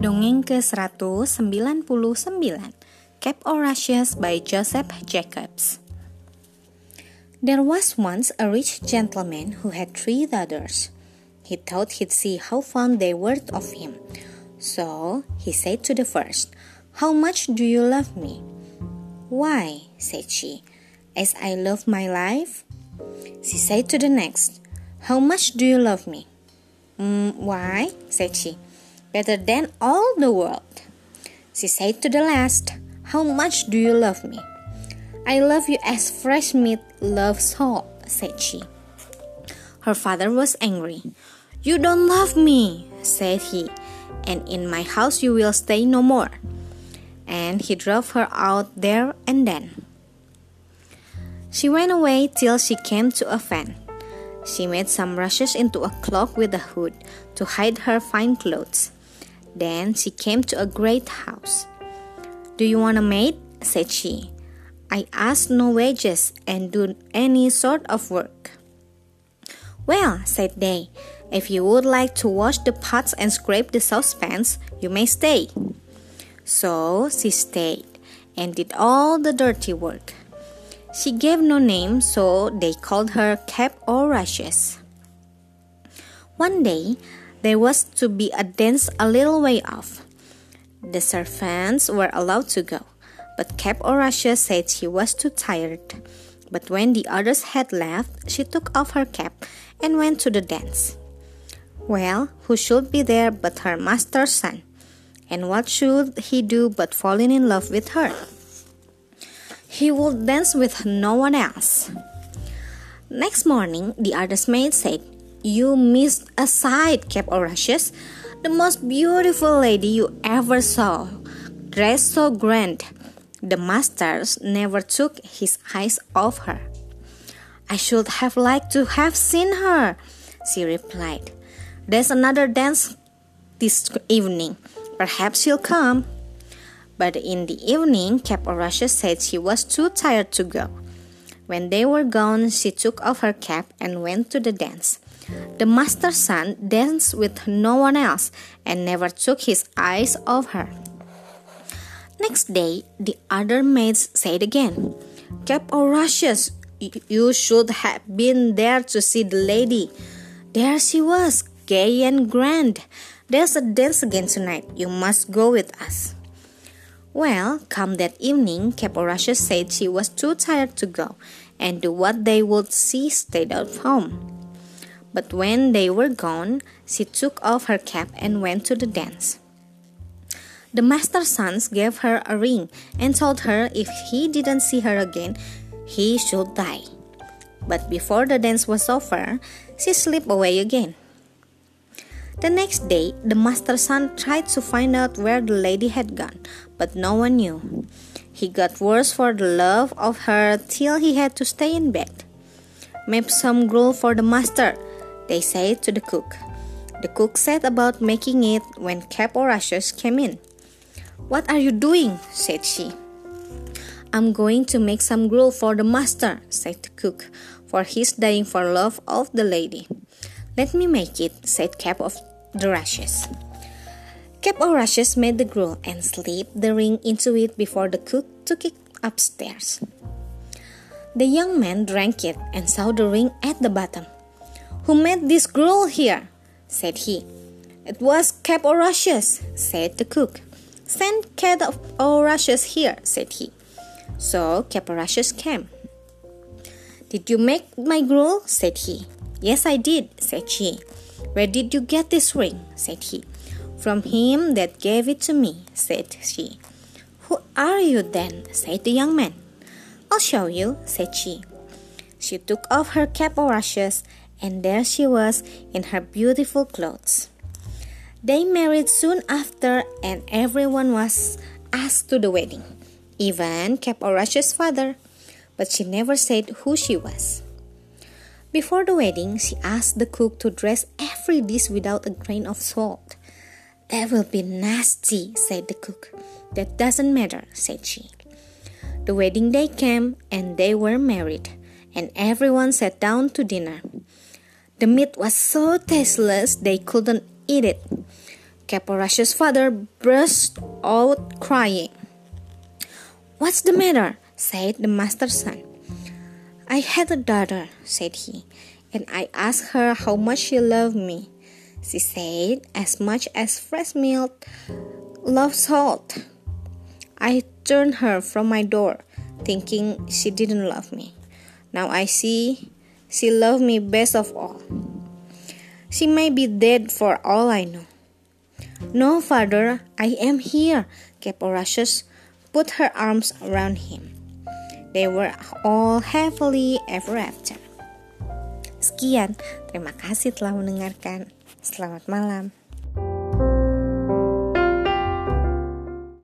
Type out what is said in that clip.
Dongeng ke-199 Cap o' Rushes by Joseph Jacobs There was once a rich gentleman who had three daughters. He thought he'd see how fond they were of him. So he said to the first, How much do you love me? Why, said she, as I love my life. She said to the next, How much do you love me? Mm, why, said she, better than all the world. She said to the last, How much do you love me? I love you as fresh meat loves salt, said she. Her father was angry. You don't love me, said he, and in my house you will stay no more. And he drove her out there and then. She went away till she came to a fen. She made some rushes into a cloak with a hood to hide her fine clothes. Then she came to a great house. Do you want a maid? said she. I ask no wages and do any sort of work. Well, said they, if you would like to wash the pots and scrape the saucepans, you may stay. So she stayed and did all the dirty work. She gave no name, so they called her Cap o' Rushes. One day, there was to be a dance a little way off. The servants were allowed to go, but Cap o' Rushes said she was too tired. But when the others had left, she took off her cap and went to the dance. Well, who should be there but her master's son? And what should he do but fall in love with her? He would dance with no one else. Next morning, the other's maid said, you missed a sight, Cap o' Rushes. The most beautiful lady you ever saw, dressed so grand. The masters never took his eyes off her. I should have liked to have seen her, she replied. There's another dance this evening. Perhaps she'll come. But in the evening, Cap o' Rushes said she was too tired to go. When they were gone, she took off her cap and went to the dance. The master's son danced with no one else and never took his eyes off her. Next day, the other maids said again, Cap o' Rushes, you should have been there to see the lady. There she was, gay and grand. There's a dance again tonight. You must go with us. Well, come that evening, Cap o' Rushes said she was too tired to go, and do what they would see stayed at home. But when they were gone, she took off her cap and went to the dance. The master's sons gave her a ring and told her if he didn't see her again, he should die. But before the dance was over, she slipped away again. The next day, the master's son tried to find out where the lady had gone, but no one knew. He got worse for the love of her till he had to stay in bed. Make some gruel for the master, they said to the cook. The cook set about making it when Cap o' Rushes came in. What are you doing? said she. I'm going to make some gruel for the master, said the cook, for he's dying for love of the lady. Let me make it, said Cap o' Rushes. Cap o' Rushes made the gruel and slipped the ring into it before the cook took it upstairs. The young man drank it and saw the ring at the bottom. Who made this gruel here? said he. It was Cap o' Rushes, said the cook. Send Cap o' Rushes here, said he. So Cap o' Rushes came. Did you make my gruel? said he. Yes, I did, said she. Where did you get this ring? said he. From him that gave it to me, said she. Who are you then? said the young man. I'll show you, said she. She took off her cap o' rushes and there she was in her beautiful clothes. They married soon after, and everyone was asked to the wedding, even Cap o' Rushes' father, but she never said who she was. Before the wedding, she asked the cook to dress every dish without a grain of salt. That will be nasty, said the cook. That doesn't matter, said she. The wedding day came, and they were married, and everyone sat down to dinner. The meat was so tasteless they couldn't eat it. Cap o' Rushes' father burst out crying. What's the matter? said the master's son. I had a daughter, said he, and I asked her how much she loved me. She said, as much as fresh milk loves salt. I turned her from my door, thinking she didn't love me. Now I see she loved me best of all. She may be dead for all I know. No, father, I am here. Caporatius put her arms around him. They were all happily ever after. Sekian, terima kasih telah mendengarkan. Selamat malam.